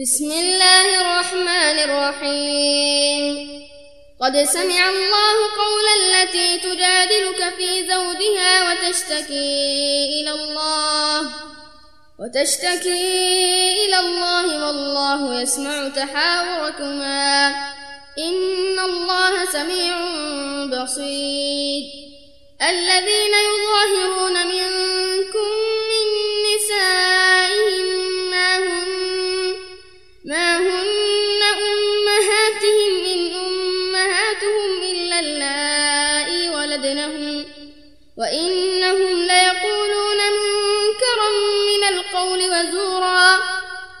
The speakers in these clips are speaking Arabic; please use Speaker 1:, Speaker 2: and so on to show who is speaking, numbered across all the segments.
Speaker 1: بسم الله الرحمن الرحيم قد سمع الله قول التي تجادلك في زوجها وتشتكي إلى الله وتشتكي إلى الله والله يسمع تحاوركما إن الله سميع بصير الذين يظاهرون من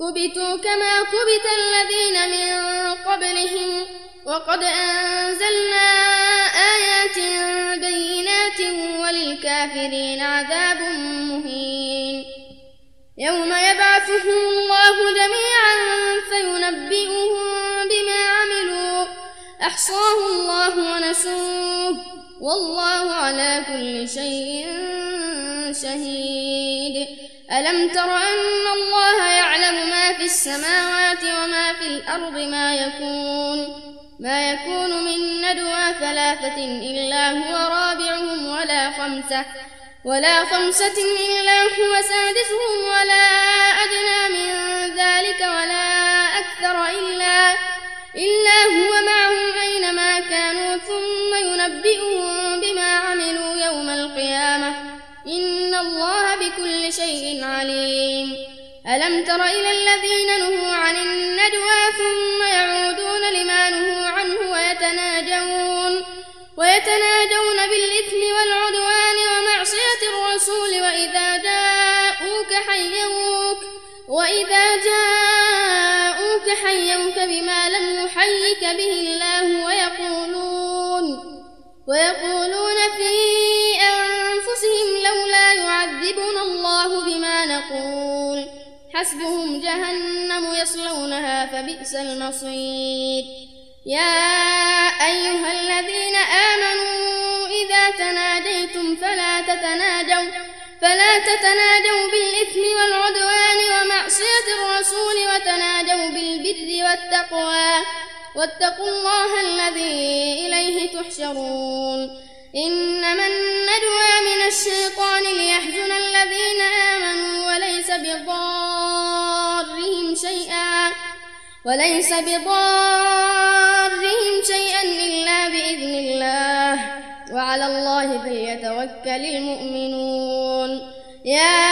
Speaker 1: كبتوا كما كبت الذين من قبلهم وقد أنزلنا آيات بينات وللكافرين عذاب مهين يوم يبعثهم الله جميعا فينبئهم بما عملوا أحصاه الله ونسوه والله على كل شيء شهيد ألم تر أن الله السماوات وما في الأرض ما يكون ما يكون من ندوى ثلاثة إلا هو رابعهم ولا خمسة ولا خمسة إلا هو سادسهم ولا أدنى من ذلك ولا أكثر إلا إلا هو معهم ألم تر إلى الذين نهوا عن الندوى ثم يعودون لما نهوا عنه ويتناجون ويتناجون بالإثم والعدوان ومعصية الرسول وإذا جاءوك حيوك وإذا جاءوك حيوك بما لم يحيك به الله ويقولون ويقولون في أنفسهم لولا يعذبنا الله بما نقول حسبهم جهنم يصلونها فبئس المصير يا أيها الذين آمنوا إذا تناديتم فلا تتناجوا فلا تتناجوا بالإثم والعدوان ومعصية الرسول وتناجوا بالبر والتقوى واتقوا الله الذي إليه تحشرون إنما النجوى من الشيطان ليحزن الذين آمنوا وليس بضار وليس بضارهم شيئا إلا بإذن الله وعلى الله فليتوكل المؤمنون يا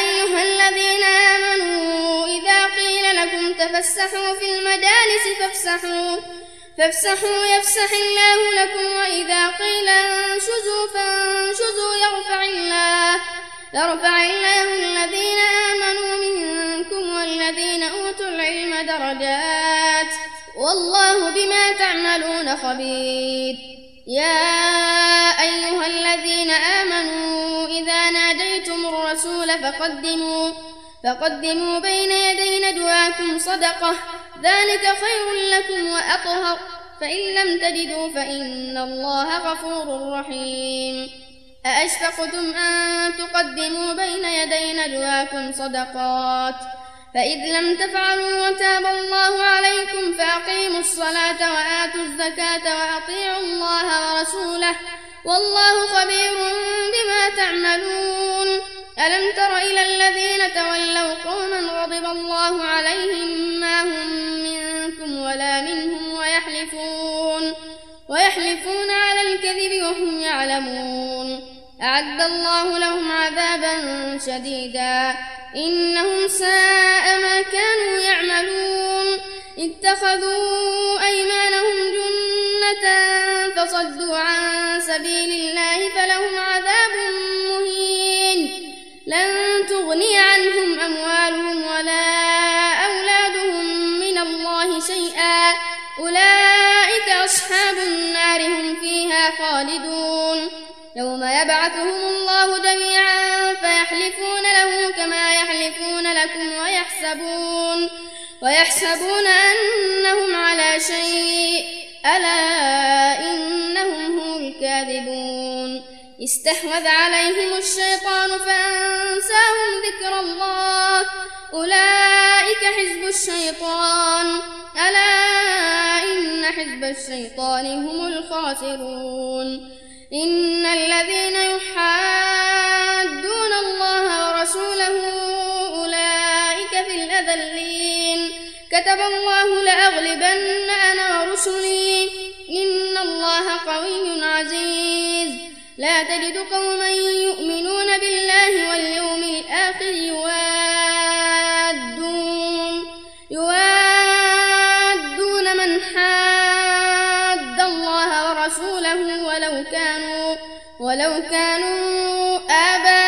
Speaker 1: أيها الذين آمنوا إذا قيل لكم تفسحوا في المجالس فافسحوا فافسحوا يفسح الله لكم وإذا قيل انشزوا فانشزوا يرفع الله يرفع الله الذين درجات والله بما تعملون خبير يا أيها الذين آمنوا إذا ناجيتم الرسول فقدموا فقدموا بين يدي ندواكم صدقة ذلك خير لكم وأطهر فإن لم تجدوا فإن الله غفور رحيم أأشفقتم أن تقدموا بين يدي ندواكم صدقات ؟ فإذ لم تفعلوا وتاب الله عليكم فأقيموا الصلاة وآتوا الزكاة وأطيعوا الله ورسوله والله خبير بما تعملون ألم تر إلى الذين تولوا قوما غضب الله عليهم ما هم منكم ولا منهم ويحلفون ويحلفون على الكذب وهم يعلمون أعد الله لهم عذابا شديدا إنهم ساء ما كانوا يعملون اتخذوا أيمانهم جنة فصدوا عن سبيل الله فلهم عذاب مهين لن تغني عنهم أموالهم ولا أولادهم من الله شيئا أولئك أصحاب النار هم فيها خالدون يوم يبعثهم الله جميعا فيحلفون له يحسبون ويحسبون أنهم على شيء ألا إنهم هم الكاذبون استحوذ عليهم الشيطان فأنساهم ذكر الله أولئك حزب الشيطان ألا إن حزب الشيطان هم الخاسرون إن الذين يحبون كتب الله لأغلبن أنا ورسلي إن الله قوي عزيز لا تجد قوما يؤمنون بالله واليوم الآخر يوادون يوادون من حاد الله ورسوله ولو كانوا ولو كانوا آباءهم